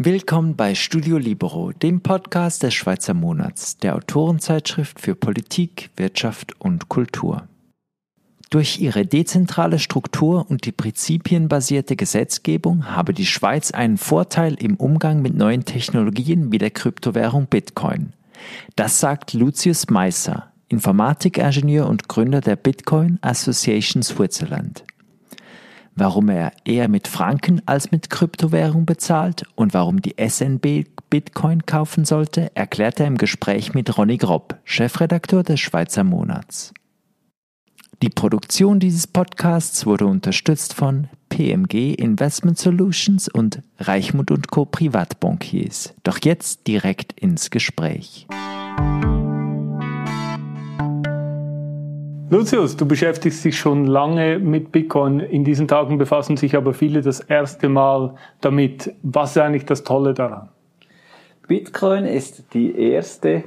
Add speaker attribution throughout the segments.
Speaker 1: Willkommen bei Studio Libero, dem Podcast des Schweizer Monats, der Autorenzeitschrift für Politik, Wirtschaft und Kultur. Durch ihre dezentrale Struktur und die prinzipienbasierte Gesetzgebung habe die Schweiz einen Vorteil im Umgang mit neuen Technologien wie der Kryptowährung Bitcoin. Das sagt Lucius Meisser, Informatikingenieur und Gründer der Bitcoin Association Switzerland. Warum er eher mit Franken als mit Kryptowährung bezahlt und warum die SNB Bitcoin kaufen sollte, erklärt er im Gespräch mit Ronny Gropp, Chefredakteur des Schweizer Monats. Die Produktion dieses Podcasts wurde unterstützt von PMG Investment Solutions und Reichmut und Co. Privatbankiers. Doch jetzt direkt ins Gespräch.
Speaker 2: Lucius, du beschäftigst dich schon lange mit Bitcoin. In diesen Tagen befassen sich aber viele das erste Mal damit. Was ist eigentlich das Tolle daran?
Speaker 3: Bitcoin ist die erste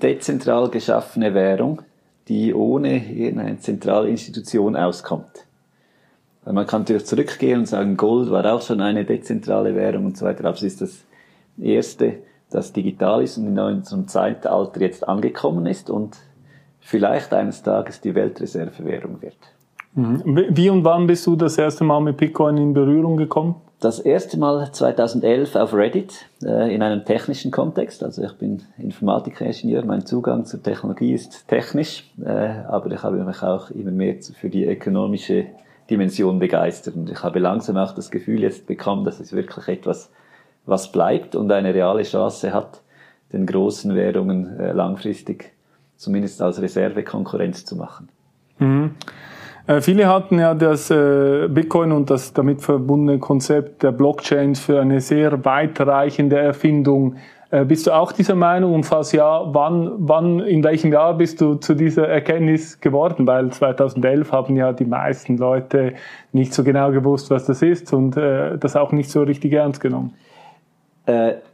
Speaker 3: dezentral geschaffene Währung, die ohne eine zentrale Institution auskommt. Man kann natürlich zurückgehen und sagen, Gold war auch schon eine dezentrale Währung und so weiter, aber es ist das erste, das digital ist und in unserem Zeitalter jetzt angekommen ist und vielleicht eines Tages die Weltreservewährung wird.
Speaker 2: Mhm. Wie und wann bist du das erste Mal mit Bitcoin in Berührung gekommen?
Speaker 3: Das erste Mal 2011 auf Reddit äh, in einem technischen Kontext. Also ich bin Informatikingenieur, mein Zugang zur Technologie ist technisch, äh, aber ich habe mich auch immer mehr für die ökonomische Dimension begeistert. Und ich habe langsam auch das Gefühl jetzt bekommen, dass es wirklich etwas, was bleibt und eine reale Chance hat, den großen Währungen äh, langfristig zumindest als Reservekonkurrenz zu machen.
Speaker 2: Mhm. Äh, viele hatten ja das äh, Bitcoin und das damit verbundene Konzept der Blockchains für eine sehr weitreichende Erfindung. Äh, bist du auch dieser Meinung? Und falls ja, wann, wann, in welchem Jahr bist du zu dieser Erkenntnis geworden? Weil 2011 haben ja die meisten Leute nicht so genau gewusst, was das ist und das auch nicht so richtig ernst genommen.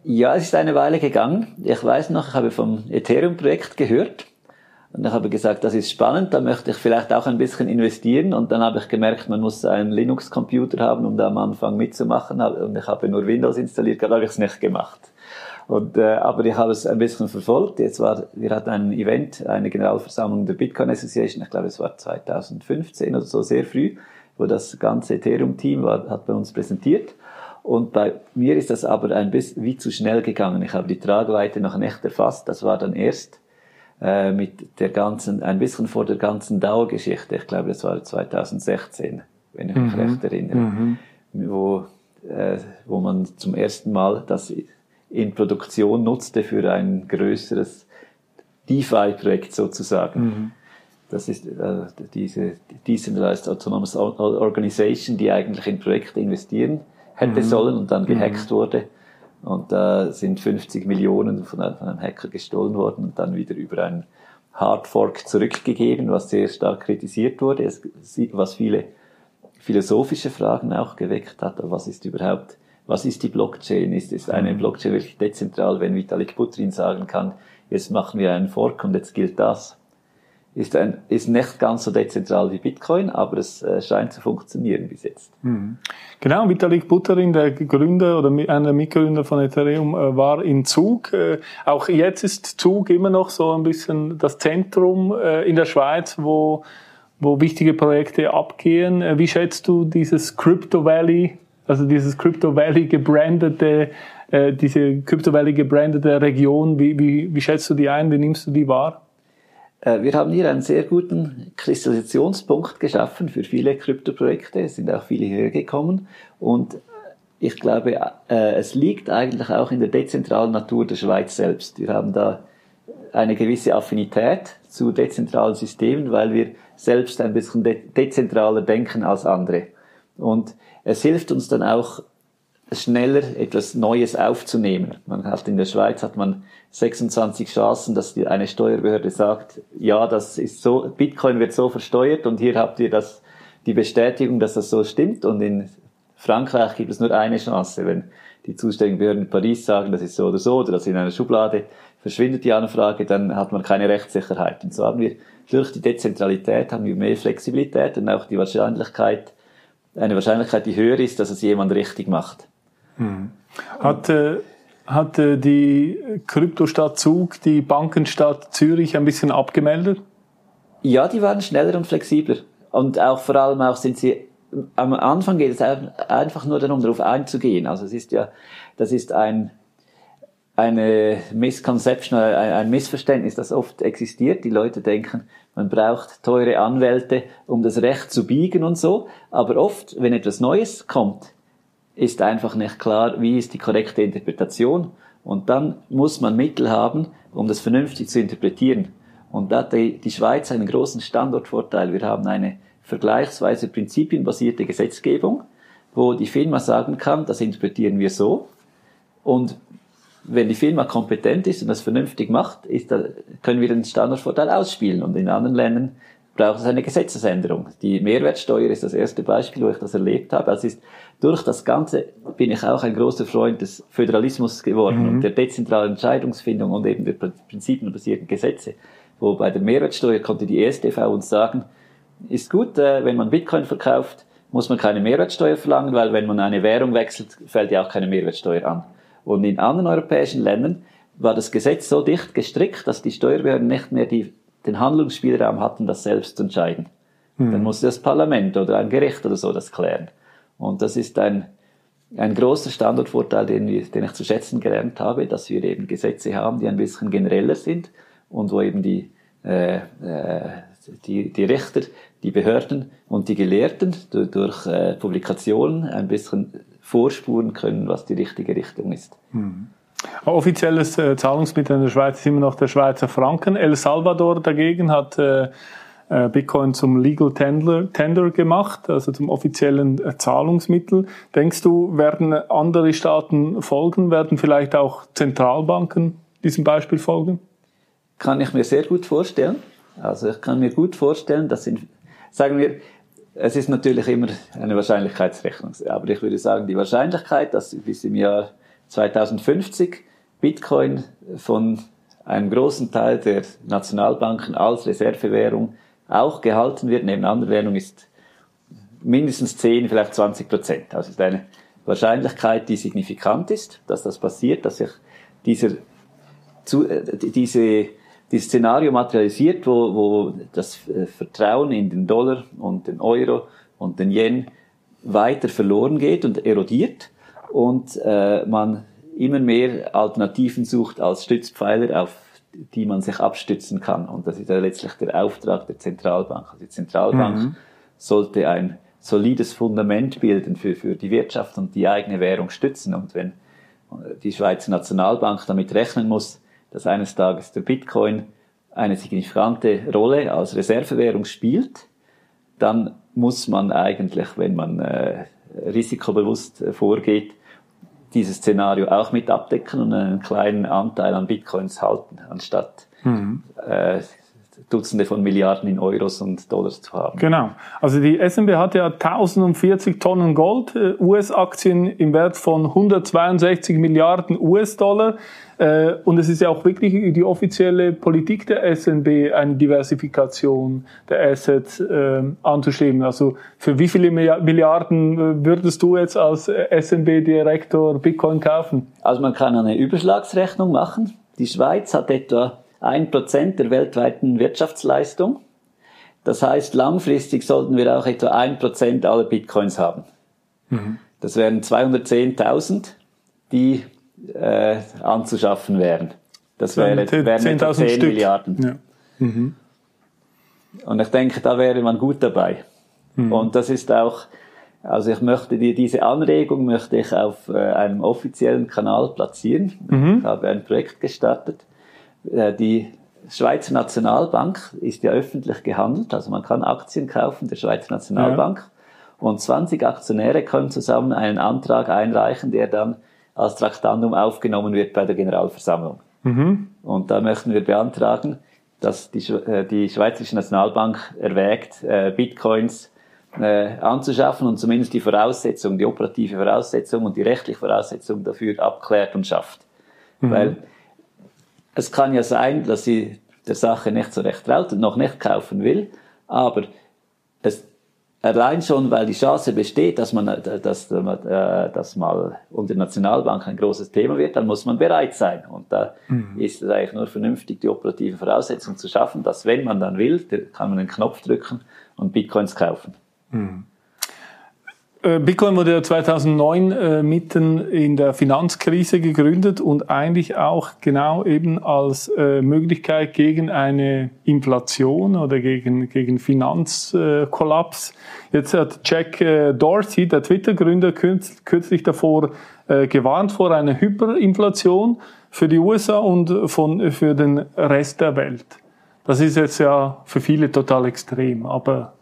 Speaker 3: ja, es ist eine Weile gegangen. Ich weiß noch, ich habe vom Ethereum-Projekt gehört und ich habe gesagt, das ist spannend, da möchte ich vielleicht auch ein bisschen investieren. Und dann habe ich gemerkt, man muss einen Linux-Computer haben, um da am Anfang mitzumachen. Und ich habe nur Windows installiert, da habe ich es nicht gemacht. Und, äh, aber ich habe es ein bisschen verfolgt. Jetzt war, wir hatten ein Event, eine Generalversammlung der Bitcoin Association, ich glaube es war 2015 oder so, sehr früh, wo das ganze Ethereum-Team hat bei uns präsentiert. Und bei mir ist das aber ein bisschen wie zu schnell gegangen. Ich habe die Tragweite noch nicht erfasst. Das war dann erst äh, mit der ganzen, ein bisschen vor der ganzen Dauergeschichte. Ich glaube, das war 2016, wenn ich mich mhm. recht erinnere, mhm. wo, äh, wo man zum ersten Mal das in Produktion nutzte für ein größeres DeFi-Projekt sozusagen. Mhm. Das ist äh, diese Decentralized Autonomous Organization, die eigentlich in Projekte investieren hätte mhm. sollen und dann gehackt mhm. wurde und da sind 50 Millionen von einem Hacker gestohlen worden und dann wieder über einen Hardfork zurückgegeben, was sehr stark kritisiert wurde, was viele philosophische Fragen auch geweckt hat. Was ist überhaupt, was ist die Blockchain? Ist es eine mhm. Blockchain wirklich dezentral, wenn Vitalik Buterin sagen kann, jetzt machen wir einen Fork und jetzt gilt das? Ist, ein, ist nicht ganz so dezentral wie Bitcoin, aber es äh, scheint zu funktionieren bis jetzt.
Speaker 2: Mhm. Genau, Vitalik Buterin, der Gründer oder einer der Mitgründer von Ethereum, äh, war in Zug. Äh, auch jetzt ist Zug immer noch so ein bisschen das Zentrum in der Schweiz, wo, wo wichtige Projekte abgehen. Wie schätzt du dieses Crypto Valley, also dieses Crypto Valley gebrandete diese Crypto Valley gebrandete Region, wie, wie, wie schätzt du die ein, wie nimmst du die wahr?
Speaker 3: Äh, wir haben hier einen sehr guten Kristallisationspunkt geschaffen für viele Kryptoprojekte. Es sind auch viele hergekommen. Und ich glaube, äh, es liegt eigentlich auch in der dezentralen Natur der Schweiz selbst. Wir haben da eine gewisse Affinität zu dezentralen Systemen, weil wir selbst ein bisschen dezentraler denken als andere. Und es hilft uns dann auch schneller etwas Neues aufzunehmen. Man hat in der Schweiz hat man 26 Chancen, dass die, eine Steuerbehörde sagt, ja, das ist so, Bitcoin wird so versteuert und hier habt ihr das, die Bestätigung, dass das so stimmt. Und in Frankreich gibt es nur eine Chance, wenn die zuständigen Behörden in Paris sagen, das ist so oder so, oder das in einer Schublade, verschwindet die Anfrage, dann hat man keine Rechtssicherheit. Und so haben wir durch die Dezentralität haben wir mehr Flexibilität und auch die Wahrscheinlichkeit, eine Wahrscheinlichkeit, die höher ist, dass es jemand richtig macht.
Speaker 2: Hm. Hat, äh, äh, die Kryptostadt Zug die Bankenstadt Zürich ein bisschen abgemeldet?
Speaker 3: Ja, die waren schneller und flexibler. Und auch vor allem auch sind sie, am Anfang geht es einfach nur darum, darauf einzugehen. Also es ist ja, das ist ein, eine Misconception, ein, ein Missverständnis, das oft existiert. Die Leute denken, man braucht teure Anwälte, um das Recht zu biegen und so. Aber oft, wenn etwas Neues kommt, ist einfach nicht klar, wie ist die korrekte Interpretation. Und dann muss man Mittel haben, um das vernünftig zu interpretieren. Und da hat die, die Schweiz einen großen Standortvorteil. Wir haben eine vergleichsweise prinzipienbasierte Gesetzgebung, wo die Firma sagen kann, das interpretieren wir so. Und wenn die Firma kompetent ist und das vernünftig macht, ist können wir den Standardvorteil ausspielen. Und in anderen Ländern braucht es eine Gesetzesänderung. Die Mehrwertsteuer ist das erste Beispiel, wo ich das erlebt habe. Also ist, durch das Ganze bin ich auch ein großer Freund des Föderalismus geworden mhm. und der dezentralen Entscheidungsfindung und eben der prinzipienbasierten Gesetze. Wo bei der Mehrwertsteuer konnte die ESTV uns sagen, ist gut, äh, wenn man Bitcoin verkauft, muss man keine Mehrwertsteuer verlangen, weil wenn man eine Währung wechselt, fällt ja auch keine Mehrwertsteuer an. Und in anderen europäischen Ländern war das Gesetz so dicht gestrickt, dass die Steuerbehörden nicht mehr die, den Handlungsspielraum hatten, das selbst zu entscheiden. Mhm. Dann musste das Parlament oder ein Gericht oder so das klären. Und das ist ein, ein großer Standortvorteil, den, wir, den ich zu schätzen gelernt habe, dass wir eben Gesetze haben, die ein bisschen genereller sind und wo eben die, äh, äh, die, die Richter, die Behörden und die Gelehrten durch, durch äh, Publikationen ein bisschen vorspuren können, was die richtige Richtung ist.
Speaker 2: Mhm. Offizielles äh, Zahlungsmittel in der Schweiz ist immer noch der Schweizer Franken. El Salvador dagegen hat äh, äh Bitcoin zum Legal Tender, Tender gemacht, also zum offiziellen äh, Zahlungsmittel. Denkst du, werden andere Staaten folgen? Werden vielleicht auch Zentralbanken diesem Beispiel folgen?
Speaker 3: Kann ich mir sehr gut vorstellen. Also ich kann mir gut vorstellen, dass in, sagen wir, es ist natürlich immer eine Wahrscheinlichkeitsrechnung. Aber ich würde sagen, die Wahrscheinlichkeit, dass bis im Jahr 2050 Bitcoin von einem großen Teil der Nationalbanken als Reservewährung auch gehalten wird, neben anderen Währungen, ist mindestens 10, vielleicht 20 Prozent. Also ist eine Wahrscheinlichkeit, die signifikant ist, dass das passiert, dass sich dieser, äh, diese die Szenario materialisiert, wo, wo das äh, Vertrauen in den Dollar und den Euro und den Yen weiter verloren geht und erodiert und äh, man immer mehr Alternativen sucht als Stützpfeiler, auf die man sich abstützen kann. Und das ist ja letztlich der Auftrag der Zentralbank. Also die Zentralbank mhm. sollte ein solides Fundament bilden für, für die Wirtschaft und die eigene Währung stützen. Und wenn die Schweizer Nationalbank damit rechnen muss, dass eines Tages der Bitcoin eine signifikante Rolle als Reservewährung spielt, dann muss man eigentlich, wenn man äh, risikobewusst äh, vorgeht, dieses Szenario auch mit abdecken und einen kleinen Anteil an Bitcoins halten, anstatt mhm. äh, Dutzende von Milliarden in Euros und Dollars zu haben.
Speaker 2: Genau. Also die SMB hat ja 1040 Tonnen Gold, äh, US-Aktien im Wert von 162 Milliarden US-Dollar. Äh, und es ist ja auch wirklich die offizielle Politik der SNB, eine Diversifikation der Assets äh, anzustreben. Also für wie viele Milliarden äh, würdest du jetzt als SNB-Direktor Bitcoin kaufen?
Speaker 3: Also man kann eine Überschlagsrechnung machen. Die Schweiz hat etwa ein Prozent der weltweiten Wirtschaftsleistung. Das heißt, langfristig sollten wir auch etwa ein Prozent aller Bitcoins haben. Mhm. Das wären 210.000, die äh, anzuschaffen wären. Das wäre, wären etwa 10 Stück. Milliarden. Ja. Mhm. Und ich denke, da wäre man gut dabei. Mhm. Und das ist auch, also ich möchte die, diese Anregung möchte ich auf äh, einem offiziellen Kanal platzieren. Mhm. Ich habe ein Projekt gestartet die Schweizer Nationalbank ist ja öffentlich gehandelt, also man kann Aktien kaufen der Schweizer Nationalbank. Ja. Und 20 Aktionäre können zusammen einen Antrag einreichen, der dann als Traktandum aufgenommen wird bei der Generalversammlung. Mhm. Und da möchten wir beantragen, dass die, äh, die Schweizerische Nationalbank erwägt, äh, Bitcoins anzuschaffen und zumindest die Voraussetzung, die operative Voraussetzung und die rechtliche Voraussetzung dafür abklärt und schafft. Mhm. Weil es kann ja sein, dass sie der Sache nicht so recht traut und noch nicht kaufen will, aber es allein schon, weil die Chance besteht, dass man, dass, äh, dass mal unter Nationalbank ein großes Thema wird, dann muss man bereit sein. Und da mhm. ist es eigentlich nur vernünftig, die operative Voraussetzung zu schaffen, dass wenn man dann will, kann man einen Knopf drücken und Bitcoins kaufen. Mhm.
Speaker 2: Äh, Bitcoin wurde ja 2009 äh, mitten in der Finanzkrise gegründet und eigentlich auch genau eben als äh, Möglichkeit gegen eine Inflation oder gegen, gegen Finanzkollaps. Jetzt hat Jack äh, Dorsey, der Twitter-Gründer, kürzlich davor äh, gewarnt vor einer Hyperinflation für die USA und von, für den Rest der Welt. Das ist jetzt ja für viele total extrem, aber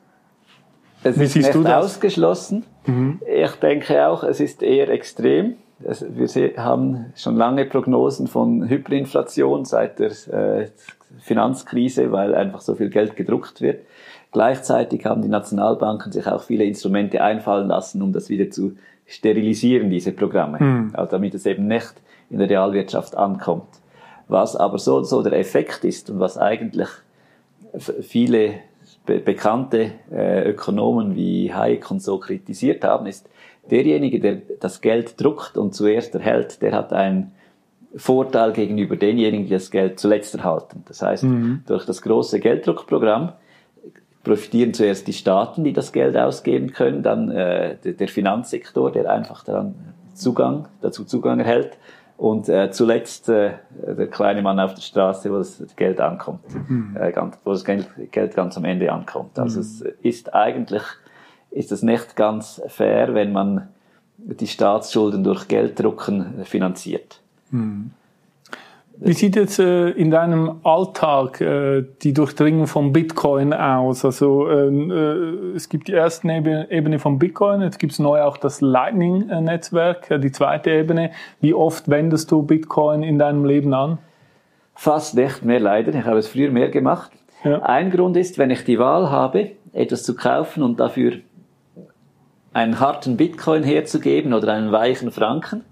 Speaker 3: es wie siehst du das? ausgeschlossen. Mhm. Ich denke auch, es ist eher extrem. wir haben schon lange Prognosen von Hyperinflation seit der äh, Finanzkrise, weil einfach so viel Geld gedruckt wird. Gleichzeitig haben die Nationalbanken sich auch viele Instrumente einfallen lassen, um das wieder zu sterilisieren, diese Programme, mhm. also damit es eben nicht in der Realwirtschaft ankommt. Was aber so, so der Effekt ist und was eigentlich viele be bekannte äh, Ökonomen wie Hayek und so kritisiert haben, ist, derjenige, der das Geld druckt und zuerst erhält, der hat einen Vorteil gegenüber denjenigen, die das Geld zuletzt erhalten. Das heißt, mhm. durch das große Gelddruckprogramm profitieren zuerst die Staaten, die das Geld ausgeben können, dann äh, der Finanzsektor, der einfach daran Zugang, dazu Zugang erhält und äh, zuletzt äh, der kleine Mann auf der Straße, wo das Geld ankommt, mhm. äh, ganz, wo das Geld, Geld ganz am Ende ankommt. Also mhm. es ist eigentlich ist es nicht ganz fair, wenn man die Staatsschulden durch Gelddrucken finanziert. Mhm.
Speaker 2: Wie sieht jetzt äh, in deinem Alltag äh, die Durchdringung von Bitcoin aus? Also ähm, äh, es gibt die erste Ebene von Bitcoin, jetzt gibt es neu auch das Lightning-Netzwerk, äh, die zweite Ebene. Wie oft wendest du Bitcoin in deinem Leben an?
Speaker 3: Fast nicht mehr leider. Ich habe es früher mehr gemacht. Ja. Ein Grund ist, wenn ich die Wahl habe, etwas zu kaufen und dafür einen harten Bitcoin herzugeben oder einen weichen Franken,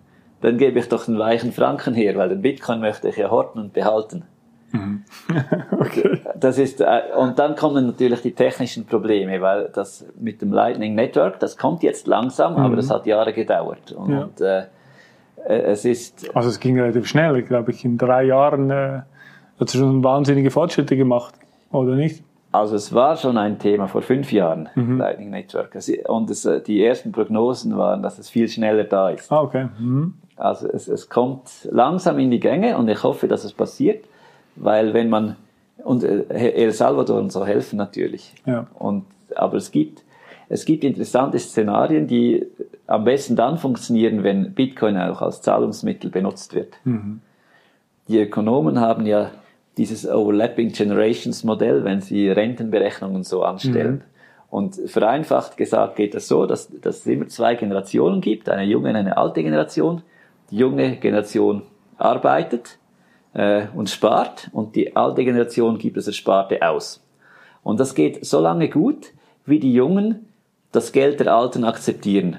Speaker 3: dann gebe ich doch einen weichen Franken her, weil den Bitcoin möchte ich ja horten und behalten. Mhm. okay. Das ist, äh, und dann kommen natürlich die technischen Probleme, weil das mit dem Lightning Network, das kommt jetzt langsam, mhm. aber das hat Jahre gedauert. Und, ja. und äh, äh es ist.
Speaker 2: Also es ging relativ schnell, glaube ich. In drei Jahren äh, hat es schon wahnsinnige Fortschritte gemacht, oder nicht?
Speaker 3: Also es war schon ein Thema vor fünf Jahren, mhm. Lightning Network. Und es, äh, die ersten Prognosen waren, dass es viel schneller da ist.
Speaker 2: Ah, okay. Mhm.
Speaker 3: Also es, es kommt langsam in die Gänge und ich hoffe, dass es passiert, weil wenn man und äh, El Salvador und so helfen natürlich. Ja. Und aber es gibt es gibt interessante Szenarien, die am besten dann funktionieren, wenn Bitcoin auch als Zahlungsmittel benutzt wird. Mhm. Die Ökonomen haben ja dieses Overlapping Generations Modell, wenn sie Rentenberechnungen so anstellen. Mhm. Und vereinfacht gesagt geht es so, dass, dass es immer zwei Generationen gibt, eine junge und eine alte Generation die junge Generation arbeitet äh, und spart und die alte Generation gibt das Ersparte aus. Und das geht so lange gut, wie die Jungen das Geld der Alten akzeptieren.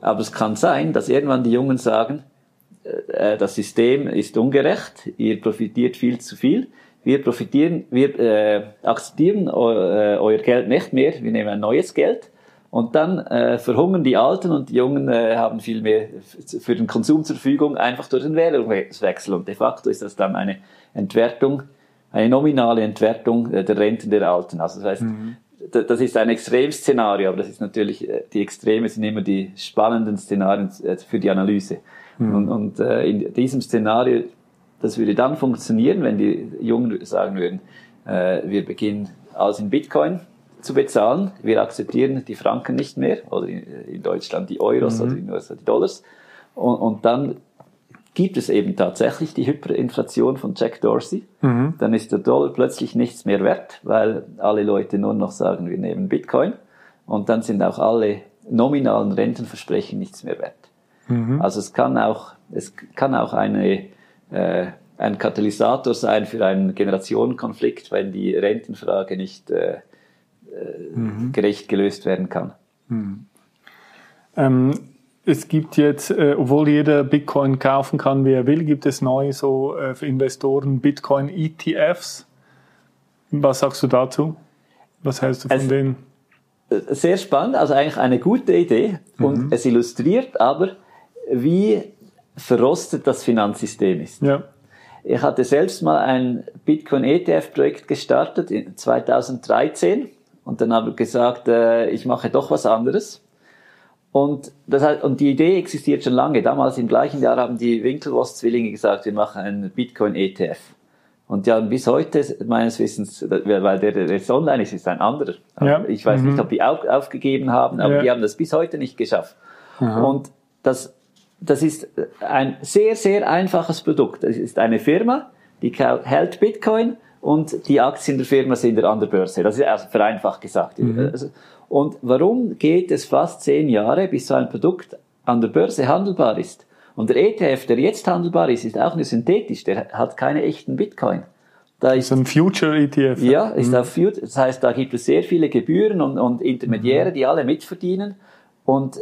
Speaker 3: Aber es kann sein, dass irgendwann die Jungen sagen, äh, äh das System ist ungerecht, ihr profitiert viel zu viel, wir profitieren, wir äh, akzeptieren eu, äh, euer Geld nicht mehr, wir nehmen ein neues Geld und dann äh, verhungern die Alten und die Jungen äh, haben viel mehr für den Konsum zur Verfügung, einfach durch den Währungswechsel. Und de facto ist das dann eine Entwertung, eine nominale Entwertung äh, der Renten der Alten. Also das heißt, mhm. das ist ein Extremszenario, aber das ist natürlich, äh, die Extreme sind immer die spannenden Szenarien äh, für die Analyse. Mhm. Und, und äh, in diesem Szenario, das würde dann funktionieren, wenn die Jungen sagen würden, wir beginnen alles in Bitcoin zu bezahlen. Wir akzeptieren die Franken nicht mehr oder in, Deutschland die Euros mhm. oder in den USA die Dollars. Und, und, dann gibt es eben tatsächlich die Hyperinflation von Jack Dorsey. Mhm. Dann ist der Dollar plötzlich nichts mehr wert, weil alle Leute nur noch sagen, wir nehmen Bitcoin. Und dann sind auch alle nominalen Rentenversprechen nichts mehr wert. Mhm. Also es kann auch, es kann auch eine, äh, ein Katalysator sein für einen Generationenkonflikt, wenn die Rentenfrage nicht äh, mhm. gerecht gelöst werden kann. Mhm.
Speaker 2: Ähm, es gibt jetzt, äh, obwohl jeder Bitcoin kaufen kann, wie er will, gibt es neu so äh, für Investoren Bitcoin ETFs. Was sagst du dazu? Was hältst du von
Speaker 3: Also-
Speaker 2: denen?
Speaker 3: Sehr spannend, also eigentlich eine gute Idee und es illustriert aber, wie verrostet das Finanzsystem ist.
Speaker 2: Ja.
Speaker 3: Ich hatte selbst mal ein Bitcoin-ETF-Projekt gestartet in 2013 und dann habe ich gesagt, äh, ich mache doch was anderes. Und, das heißt, und die Idee existiert schon lange. Damals im gleichen Jahr haben die Winklevoss-Zwillinge gesagt, wir machen einen Bitcoin-ETF. Und die haben bis heute, meines Wissens, weil der, der jetzt online ist, ist ein anderer.
Speaker 2: Ja.
Speaker 3: Ich weiß nicht, ob die auch aufgegeben haben, aber
Speaker 2: Ja.
Speaker 3: die haben das bis heute nicht geschafft. Und das, das ist ein sehr, sehr einfaches Produkt. Es ist eine Firma, die hält Bitcoin und die Aktien der Firma sind an der Börse. Das ist also vereinfacht gesagt. Also, Und warum geht es fast zehn Jahre, bis so ein Produkt an der Börse handelbar ist? Und der ETF, der jetzt handelbar ist, ist auch nur synthetisch. Der hat keine echten Bitcoin. Da ist
Speaker 2: So ein Future-ETF.
Speaker 3: ja, ist auf Future. Das heißt, da gibt es sehr viele Gebühren und, und Intermediäre, die alle mitverdienen. Und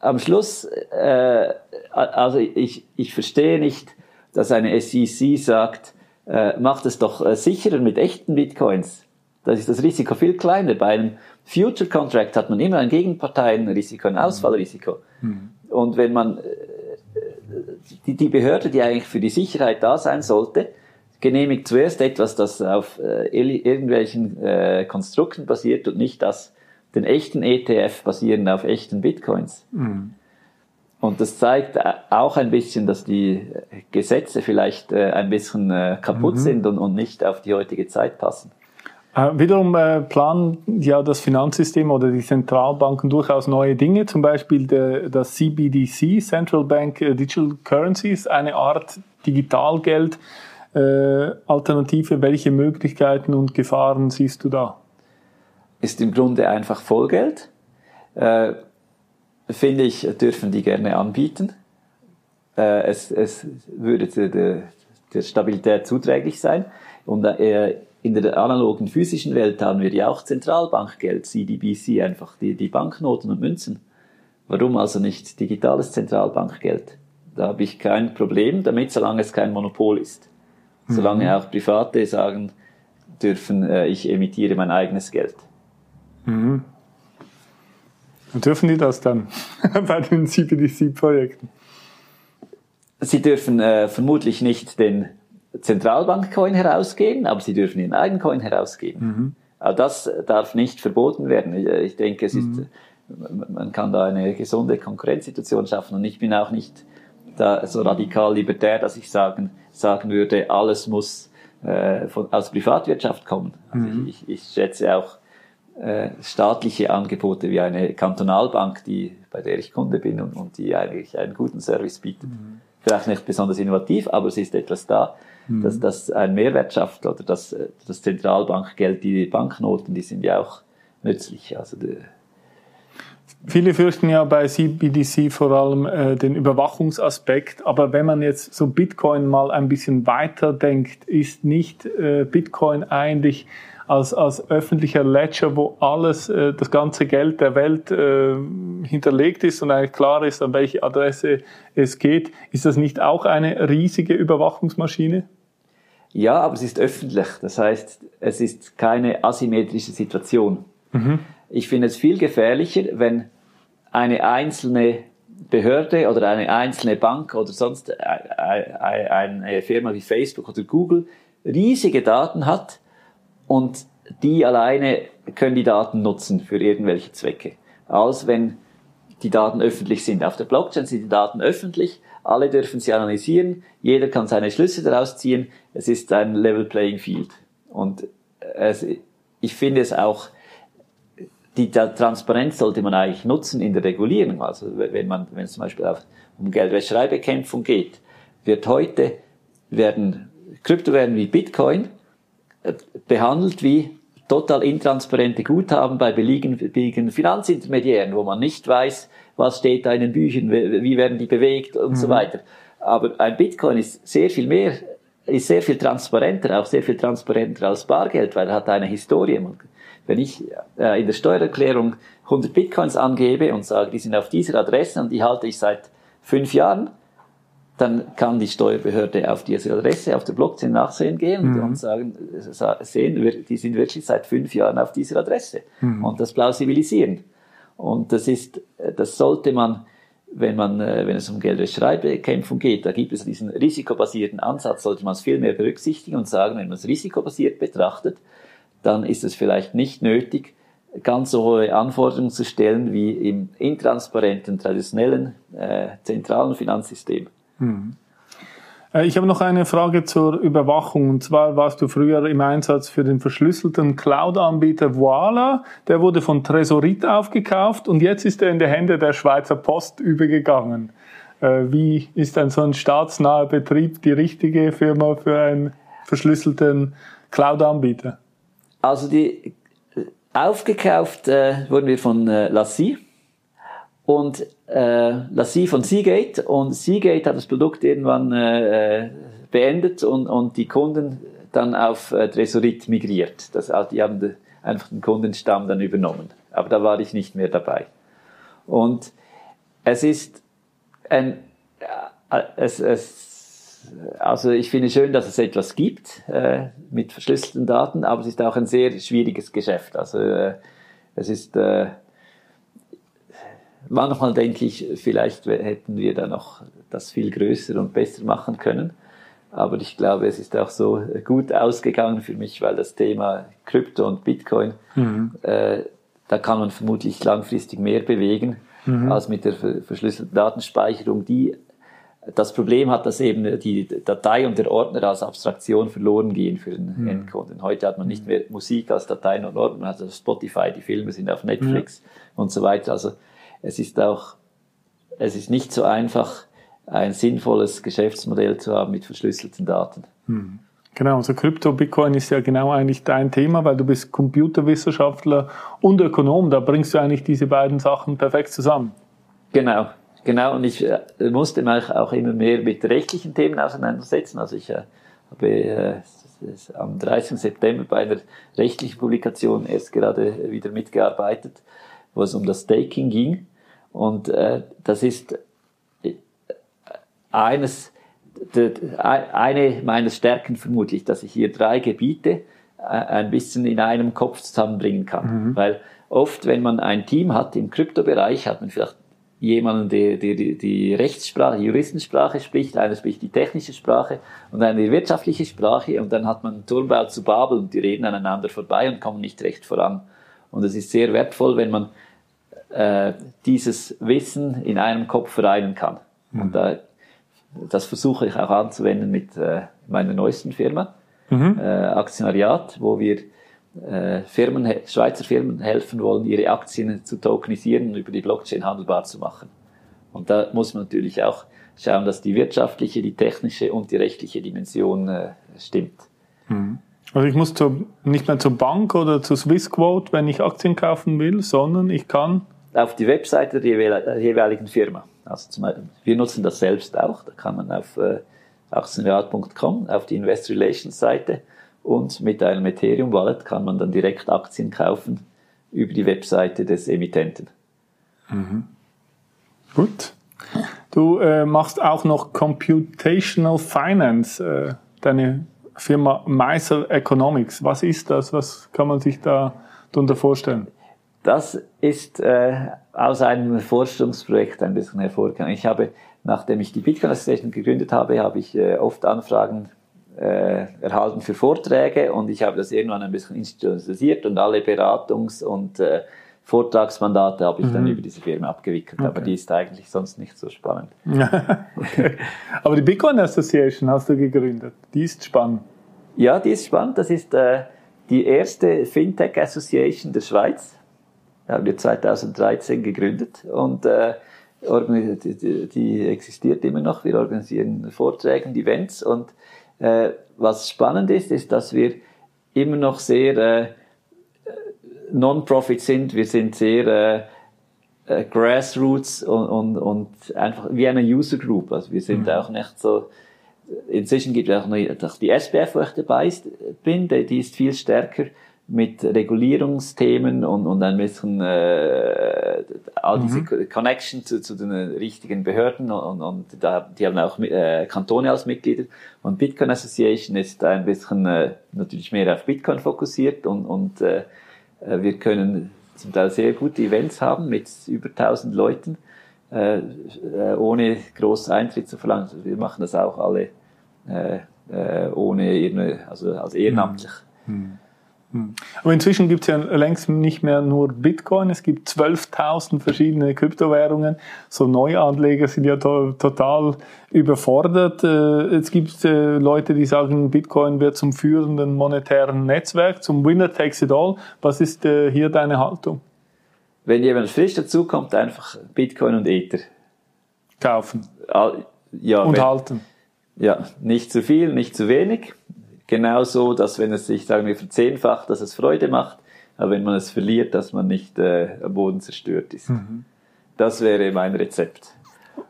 Speaker 3: am Schluss, äh, also ich, ich verstehe nicht, dass eine SEC sagt, äh, macht es doch äh, sicherer mit echten Bitcoins. Da ist das Risiko viel kleiner. Bei einem Future Contract hat man immer ein Gegenparteienrisiko, ein Ausfallrisiko. Und wenn man äh, die, die Behörde, die eigentlich für die Sicherheit da sein sollte, genehmigt zuerst etwas, das auf ir- irgendwelchen Konstrukten basiert und nicht das den echten ETF basieren auf echten Bitcoins. Und das zeigt äh, auch ein bisschen, dass die äh, Gesetze vielleicht äh, ein bisschen kaputt sind und, und nicht auf die heutige Zeit passen.
Speaker 2: Wiederum äh, planen ja das Finanzsystem oder die Zentralbanken durchaus neue Dinge, zum Beispiel das CBDC, Central Bank Digital Currencies, eine Art Digitalgeld. Äh, Alternative, welche Möglichkeiten und Gefahren siehst du da?
Speaker 3: ist im Grunde einfach Vollgeld. Äh, finde ich, dürfen die gerne anbieten. Äh, es, es würde der, der, Stabilität zuträglich sein. Und äh, in der analogen physischen Welt haben wir ja auch Zentralbankgeld, CDBC, einfach die, die Banknoten und Münzen. Warum also nicht digitales Zentralbankgeld? Da habe ich kein Problem damit, solange es kein Monopol ist. Solange auch Private sagen dürfen, äh, ich emittiere mein eigenes Geld.
Speaker 2: Und dürfen die das dann bei den CBDC-Projekten?
Speaker 3: Sie dürfen äh, vermutlich nicht den Zentralbankcoin herausgeben, aber sie dürfen ihren eigenen Coin herausgeben. Aber das darf nicht verboten werden. Ich, ich denke, es ist, man kann da eine gesunde Konkurrenzsituation schaffen und ich bin auch nicht da so radikal libertär, dass ich sagen, sagen würde, alles muss äh, von, aus Privatwirtschaft kommen. Also ich, ich, ich schätze auch äh, staatliche Angebote wie eine Kantonalbank, die, bei der ich Kunde bin und, und die eigentlich einen guten Service bietet. Vielleicht nicht besonders innovativ, aber es ist etwas da, dass das einen Mehrwert schafft oder das, äh, das Zentralbankgeld, die Banknoten, die sind ja auch nützlich. Also die,
Speaker 2: Viele fürchten ja bei CBDC vor allem äh, den Überwachungsaspekt, aber wenn man jetzt so Bitcoin mal ein bisschen weiter denkt, ist nicht äh, Bitcoin eigentlich als, als öffentlicher Ledger, wo alles, äh, das ganze Geld der Welt äh, hinterlegt ist und eigentlich klar ist, an welche Adresse es geht, ist das nicht auch eine riesige Überwachungsmaschine?
Speaker 3: Ja, aber es ist öffentlich. Das heißt, es ist keine asymmetrische Situation. Ich finde es viel gefährlicher, wenn eine einzelne Behörde oder eine einzelne Bank oder sonst eine Firma wie Facebook oder Google riesige Daten hat und die alleine können die Daten nutzen für irgendwelche Zwecke, als wenn die Daten öffentlich sind. Auf der Blockchain sind die Daten öffentlich, alle dürfen sie analysieren, jeder kann seine Schlüsse daraus ziehen, es ist ein Level Playing Field. Und es, ich finde es auch, die Transparenz sollte man eigentlich nutzen in der Regulierung. Also wenn man, wenn es zum Beispiel auf, um Geldwäschereibekämpfung geht, wird heute, werden Kryptowährungen wie Bitcoin behandelt wie total intransparente Guthaben bei billigen Finanzintermediären, wo man nicht weiß, was steht da in den Büchern, wie werden die bewegt und mhm. so weiter. Aber ein Bitcoin ist sehr viel mehr, ist sehr viel transparenter, auch sehr viel transparenter als Bargeld, weil er hat eine Historie. Wenn ich äh, in der Steuererklärung 100 Bitcoins angebe und sage, die sind auf dieser Adresse und die halte ich seit fünf Jahren, dann kann die Steuerbehörde auf diese Adresse auf der Blockchain nachsehen gehen mhm. und sagen, sehen, die sind wirklich seit fünf Jahren auf dieser Adresse mhm. und das plausibilisieren. Und das ist, das sollte man, wenn man, äh, wenn es um Geldwäschereibekämpfung geht, da gibt es diesen risikobasierten Ansatz, sollte man es viel mehr berücksichtigen und sagen, wenn man es risikobasiert betrachtet, dann ist es vielleicht nicht nötig, ganz so hohe Anforderungen zu stellen wie im intransparenten, traditionellen, äh, zentralen Finanzsystem.
Speaker 2: Hm. Ich habe noch eine Frage zur Überwachung. Und zwar warst du früher im Einsatz für den verschlüsselten Cloud-Anbieter Voila. Der wurde von Tresorit aufgekauft und jetzt ist er in die Hände der Schweizer Post übergegangen. Äh, wie ist ein so ein staatsnaher Betrieb die richtige Firma für einen verschlüsselten Cloud-Anbieter?
Speaker 3: Also die aufgekauft äh, wurden wir von äh, Lassie und äh, Lassie von Seagate und Seagate hat das Produkt irgendwann äh, beendet und, und die Kunden dann auf äh, Tresorit migriert. Das, also die haben einfach den Kundenstamm dann übernommen. Aber da war ich nicht mehr dabei. Und es ist ein, äh, es, es, also ich finde schön, dass es etwas gibt äh, mit verschlüsselten Daten, aber es ist auch ein sehr schwieriges Geschäft. Also äh, es ist äh, manchmal denke ich, vielleicht hätten wir da noch das viel größer und besser machen können. Aber ich glaube, es ist auch so gut ausgegangen für mich, weil das Thema Krypto und Bitcoin, mhm. äh, da kann man vermutlich langfristig mehr bewegen mhm. als mit der verschlüsselten Datenspeicherung, die das Problem hat, dass eben die Datei und der Ordner als Abstraktion verloren gehen für den mhm. Endkunden. Heute hat man nicht mehr Musik als Dateien und Ordner, man hat also Spotify, die Filme sind auf Netflix und so weiter. Also es ist auch, es ist nicht so einfach, ein sinnvolles Geschäftsmodell zu haben mit verschlüsselten Daten.
Speaker 2: Hm. Genau, also Krypto, Bitcoin ist ja genau eigentlich dein Thema, weil du bist Computerwissenschaftler und Ökonom. Da bringst du eigentlich diese beiden Sachen perfekt zusammen.
Speaker 3: Genau, genau. Und ich äh, musste mich auch immer mehr mit rechtlichen Themen auseinandersetzen. Also ich äh, habe äh, am 30. September bei einer rechtlichen Publikation erst gerade wieder mitgearbeitet wo es um das Staking ging. Und äh, das ist äh, eines, eine meiner Stärken vermutlich, dass ich hier drei Gebiete äh, ein bisschen in einem Kopf zusammenbringen kann. Mhm. Weil oft, wenn man ein Team hat im Kryptobereich, hat man vielleicht jemanden, der, der die, die Rechtssprache, die Juristensprache spricht, einer spricht die technische Sprache und einer die wirtschaftliche Sprache und dann hat man einen Turmbau zu Babel und die reden aneinander vorbei und kommen nicht recht voran. Und es ist sehr wertvoll, wenn man äh, dieses Wissen in einem Kopf vereinen kann. Mhm. Und da, das versuche ich auch anzuwenden mit äh, meiner neuesten Firma, mhm. äh, Aktionariat, wo wir äh, Firmen, Schweizer Firmen helfen wollen, ihre Aktien zu tokenisieren und über die Blockchain handelbar zu machen. Und da muss man natürlich auch schauen, dass die wirtschaftliche, die technische und die rechtliche Dimension äh, stimmt.
Speaker 2: Mhm. Also ich muss zur, nicht mehr zur Bank oder zur Swissquote, wenn ich Aktien kaufen will, sondern ich kann
Speaker 3: auf die Webseite der jeweiligen Firma. Also zum Beispiel, wir nutzen das selbst auch. Da kann man auf äh, aktienrat.com auf die Investor Relations Seite und mit einem Ethereum Wallet kann man dann direkt Aktien kaufen über die Webseite des Emittenten.
Speaker 2: Mhm. Gut. Du äh, machst auch noch Computational Finance, äh, deine Firma Meiser Economics. Was ist das? Was kann man sich da darunter vorstellen?
Speaker 3: Das ist äh, aus einem Forschungsprojekt ein bisschen hervorgegangen. Ich habe, nachdem ich die Bitcoin Association gegründet habe, habe ich äh, oft Anfragen äh, erhalten für Vorträge und ich habe das irgendwann ein bisschen institutionalisiert und alle Beratungs- und äh, Vortragsmandate habe ich mhm. dann über diese Firma abgewickelt, okay. aber die ist eigentlich sonst nicht so spannend.
Speaker 2: okay. Aber die Bitcoin Association hast du gegründet, die ist spannend.
Speaker 3: Ja, die ist spannend. Das ist äh, die erste Fintech Association der Schweiz haben wir 2013 gegründet und äh, die, die existiert immer noch. Wir organisieren Vorträge und Events und äh, was spannend ist, ist, dass wir immer noch sehr äh, Non-Profit sind. Wir sind sehr äh, äh, Grassroots und, und, und einfach wie eine User Group. Also wir sind mhm. auch nicht so Inzwischen gibt es auch noch die SBF, wo ich dabei bin, die ist viel stärker mit Regulierungsthemen und, und ein bisschen äh, all diese mhm. Connection zu, zu, den richtigen Behörden und, und da, die haben auch äh, Kantone als Mitglieder. Und Bitcoin Association ist ein bisschen äh, natürlich mehr auf Bitcoin fokussiert und, und äh, äh wir können zum Teil sehr gute Events haben mit über 1000 Leuten, äh, äh, ohne groß Eintritt zu verlangen. Also wir machen das auch alle äh, äh, ohne, also als ehrenamtlich. Mhm.
Speaker 2: Hm. Aber inzwischen gibt es ja längst nicht mehr nur Bitcoin, es gibt 12.000 verschiedene Kryptowährungen. So Neuanleger sind ja to total überfordert. Äh, es gibt äh, Leute, die sagen, Bitcoin wird zum führenden monetären Netzwerk, zum Winner takes it all. Was ist äh, hier deine Haltung?
Speaker 3: Wenn jemand frisch dazukommt, einfach Bitcoin und Ether.
Speaker 2: Kaufen.
Speaker 3: Ja,
Speaker 2: und wenn, halten.
Speaker 3: Ja, nicht zu viel, nicht zu wenig genauso, dass wenn es sich, sagen wir, verzehnfacht, dass es Freude macht, aber wenn man es verliert, dass man nicht äh, am Boden zerstört ist. Mhm. Das wäre mein Rezept.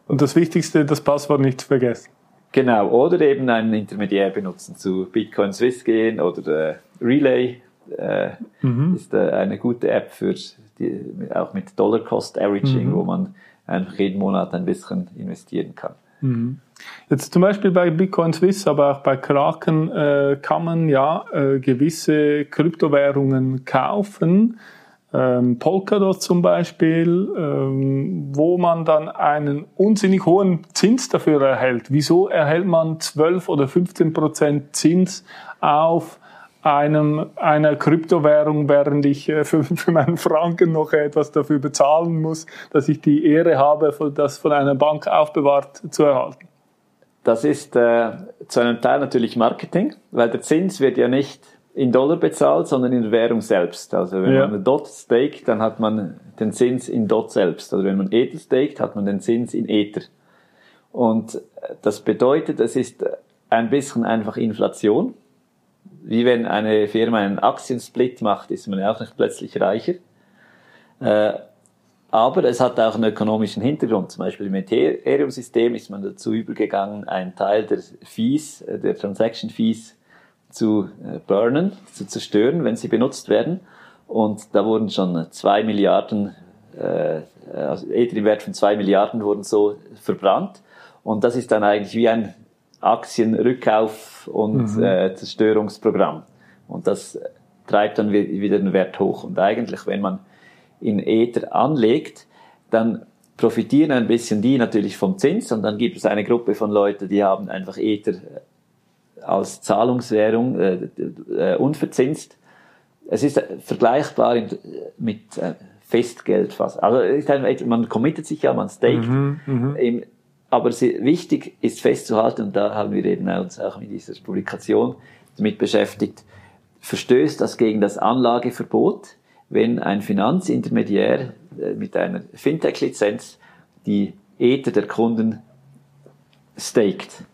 Speaker 2: Und das Wichtigste, das Passwort nicht vergessen.
Speaker 3: Genau, oder eben einen Intermediär benutzen, zu Bitcoin Swiss gehen oder äh, Relay äh, mhm. ist äh, eine gute App für die, auch mit Dollar Cost Averaging, mhm. wo man einfach jeden Monat ein bisschen investieren kann.
Speaker 2: Mhm. Jetzt zum Beispiel bei Bitcoin Swiss, aber auch bei Kraken äh, kann man ja äh, gewisse Kryptowährungen kaufen, ähm, Polkadot zum Beispiel, ähm, wo man dann einen unsinnig hohen Zins dafür erhält. Wieso erhält man 12 oder 15 Prozent Zins auf einem, einer Kryptowährung, während ich äh, für, für meinen Franken noch etwas dafür bezahlen muss, dass ich die Ehre habe, das von einer Bank aufbewahrt zu erhalten?
Speaker 3: Das ist äh, zu einem Teil natürlich Marketing, weil der Zins wird ja nicht in Dollar bezahlt, sondern in der Währung selbst. Also wenn ja. man Dot staked, dann hat man den Zins in Dot selbst. Oder wenn man Ether staked, hat man den Zins in Ether. Und äh, das bedeutet, es ist ein bisschen einfach Inflation wie wenn eine Firma einen Aktiensplit macht, ist man ja auch nicht plötzlich reicher. Äh, aber es hat auch einen ökonomischen Hintergrund. Zum Beispiel im Ethereum-System ist man dazu übergegangen, einen Teil der Fees, äh, der Transaction Fees zu äh, burnen, zu zerstören, wenn sie benutzt werden. Und da wurden schon zwei Milliarden, also Ether im Wert von zwei Milliarden wurden so verbrannt. Und das ist dann eigentlich wie ein Aktienrückkauf und mhm. äh, Zerstörungsprogramm. Und das treibt dann wieder den Wert hoch. Und eigentlich, wenn man in Ether anlegt, dann profitieren ein bisschen die natürlich vom Zins und dann gibt es eine Gruppe von Leuten, die haben einfach Ether als Zahlungswährung äh, äh, unverzinst. Es ist vergleichbar mit äh, Festgeld fast. Also man committet sich ja, man staked. Mhm, mhm. Aber sie, wichtig ist festzuhalten, und da haben wir eben uns auch mit dieser Publikation damit beschäftigt, verstößt das gegen das Anlageverbot, wenn ein Finanzintermediär äh, mit einer Fintech-Lizenz die Ether der Kunden staked.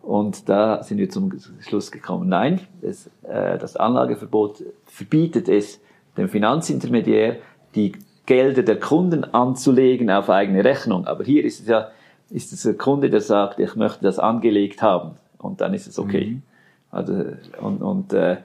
Speaker 3: Und da sind wir zum Schluss gekommen, nein, das, äh, das Anlageverbot verbietet es dem Finanzintermediär, die Gelder der Kunden anzulegen auf eigene Rechnung. Aber hier ist es ja ist es ein Kunde, der sagt, ich möchte das angelegt haben und dann ist es okay. Mhm. Also, und, und äh,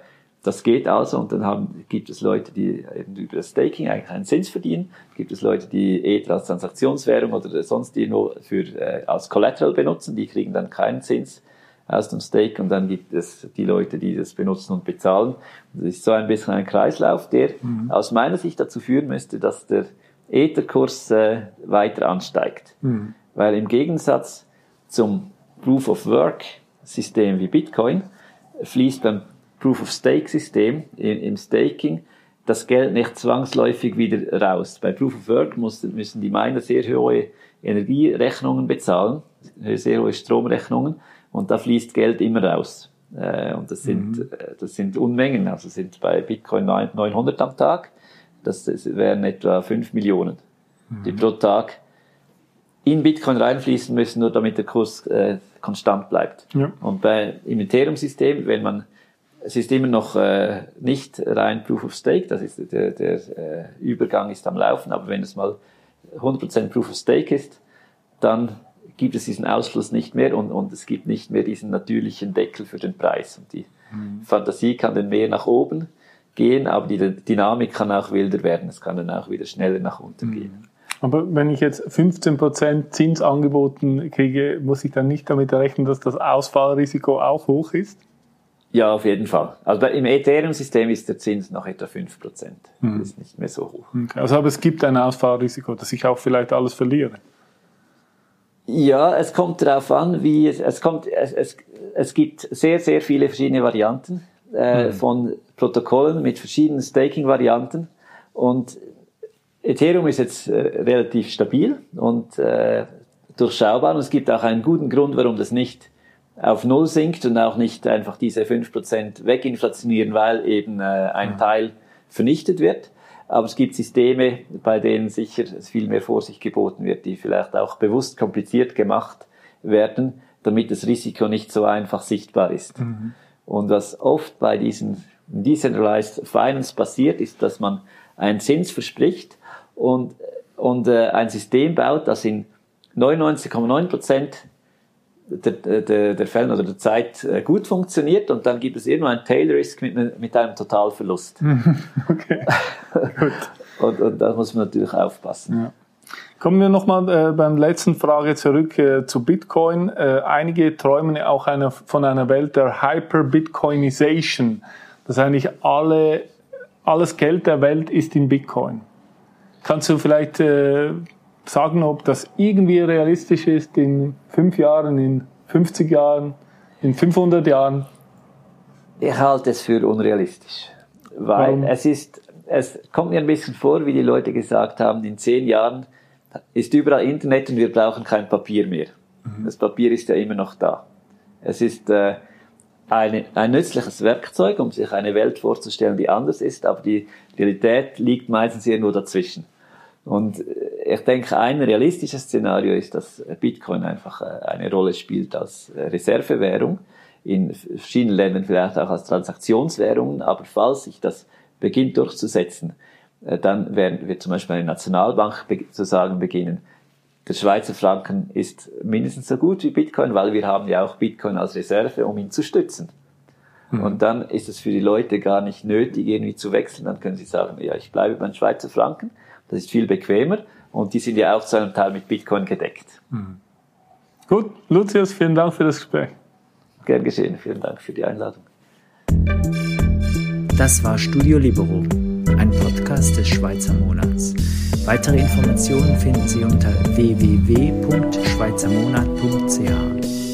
Speaker 3: das geht also und dann haben, gibt es Leute, die eben über das Staking eigentlich einen Zins verdienen, gibt es Leute, die Ether als Transaktionswährung oder sonst die nur für, äh, als Collateral benutzen, die kriegen dann keinen Zins aus dem Stake und dann gibt es die Leute, die das benutzen und bezahlen. Das ist so ein bisschen ein Kreislauf, der mhm. aus meiner Sicht dazu führen müsste, dass der Etherkurs äh, weiter ansteigt. Mhm weil im Gegensatz zum Proof of Work System wie Bitcoin fließt beim Proof of Stake System im Staking das Geld nicht zwangsläufig wieder raus. Bei Proof of Work müssen die Miner sehr hohe Energierechnungen bezahlen, sehr hohe Stromrechnungen und da fließt Geld immer raus. Äh, und das sind, mhm. Äh, das sind Unmengen, also sind bei Bitcoin 900 am Tag, das wären etwa 5 Millionen, die mhm. pro Tag in Bitcoin reinfließen müssen, nur damit der Kurs äh, konstant bleibt. Ja. Und bei im Ethereum-System, wenn man es ist immer noch äh, nicht rein Proof of Stake, das ist der, der äh, Übergang ist am Laufen, aber wenn es mal 100% Proof of Stake ist, dann gibt es diesen Ausschluss nicht mehr und, und es gibt nicht mehr diesen natürlichen Deckel für den Preis. Und die mhm. Fantasie kann dann mehr nach oben gehen, aber die Dynamik kann auch wilder werden. Es kann dann auch wieder schneller nach unten mhm. gehen.
Speaker 2: Aber wenn ich jetzt 15% Zins angeboten kriege, muss ich dann nicht damit rechnen, dass das Ausfallrisiko auch hoch ist?
Speaker 3: Ja, auf jeden Fall. Also im Ethereum-System ist der Zins noch etwa 5%. Mhm. Das ist nicht mehr so hoch.
Speaker 2: Okay. Also aber es gibt ein Ausfallrisiko, dass ich auch vielleicht alles verliere.
Speaker 3: Ja, es kommt darauf an, wie es, es kommt, es, es, es gibt sehr, sehr viele verschiedene Varianten äh, mhm. von Protokollen mit verschiedenen Staking-Varianten und Ethereum ist jetzt äh, relativ stabil und äh, durchschaubar und es gibt auch einen guten Grund, warum das nicht auf Null sinkt und auch nicht einfach diese 5% weginflationieren, weil eben äh, ein mhm. Teil vernichtet wird. Aber es gibt Systeme, bei denen sicher viel mehr Vorsicht geboten wird, die vielleicht auch bewusst kompliziert gemacht werden, damit das Risiko nicht so einfach sichtbar ist. Mhm. Und was oft bei diesen Decentralized Finance passiert, ist, dass man einen Zins verspricht und, und äh, ein System baut, das in 99,9 Prozent der, der, der Fällen oder der Zeit äh, gut funktioniert und dann gibt es immer einen Tail Risk mit, mit einem Totalverlust. okay. gut. und, und da muss man natürlich aufpassen. Ja.
Speaker 2: Kommen wir nochmal äh, beim letzten Frage zurück äh, zu Bitcoin. Äh, einige träumen ja auch eine, von einer Welt der Hyper-Bitcoinization. Dass eigentlich alle, alles Geld der Welt ist in Bitcoin. Kannst du vielleicht äh, sagen, ob das irgendwie realistisch ist in fünf Jahren, in 50 Jahren, in 500 Jahren?
Speaker 3: Ich halte es für unrealistisch, weil Warum? es ist, es kommt mir ein bisschen vor, wie die Leute gesagt haben, in zehn Jahren ist überall Internet und wir brauchen kein Papier mehr. Mhm. Das Papier ist ja immer noch da. Es ist äh, eine, ein nützliches Werkzeug, um sich eine Welt vorzustellen, die anders ist, aber die Realität liegt meistens irgendwo dazwischen. Und äh, ich denke, ein realistisches Szenario ist, dass Bitcoin einfach äh, eine Rolle spielt als äh, Reservewährung, in verschiedenen Ländern vielleicht auch als Transaktionswährung, aber falls sich das beginnt durchzusetzen, dann werden wir zum Beispiel eine Nationalbank zu sagen beginnen, der Schweizer Franken ist mindestens so gut wie Bitcoin, weil wir haben ja auch Bitcoin als Reserve, um ihn zu stützen. Mhm. Und dann ist es für die Leute gar nicht nötig, irgendwie zu wechseln. Dann können sie sagen, ja, ich bleibe beim Schweizer Franken das ist viel bequemer und die sind ja auch zu einem Teil mit Bitcoin gedeckt. Mhm.
Speaker 2: Gut, Lucius, vielen Dank für das Gespräch.
Speaker 3: Gern geschehen, vielen Dank für die Einladung.
Speaker 1: Das war Studio Libero, ein Podcast des Schweizer Monats. Weitere Informationen finden Sie unter www.schweizermonat.ch.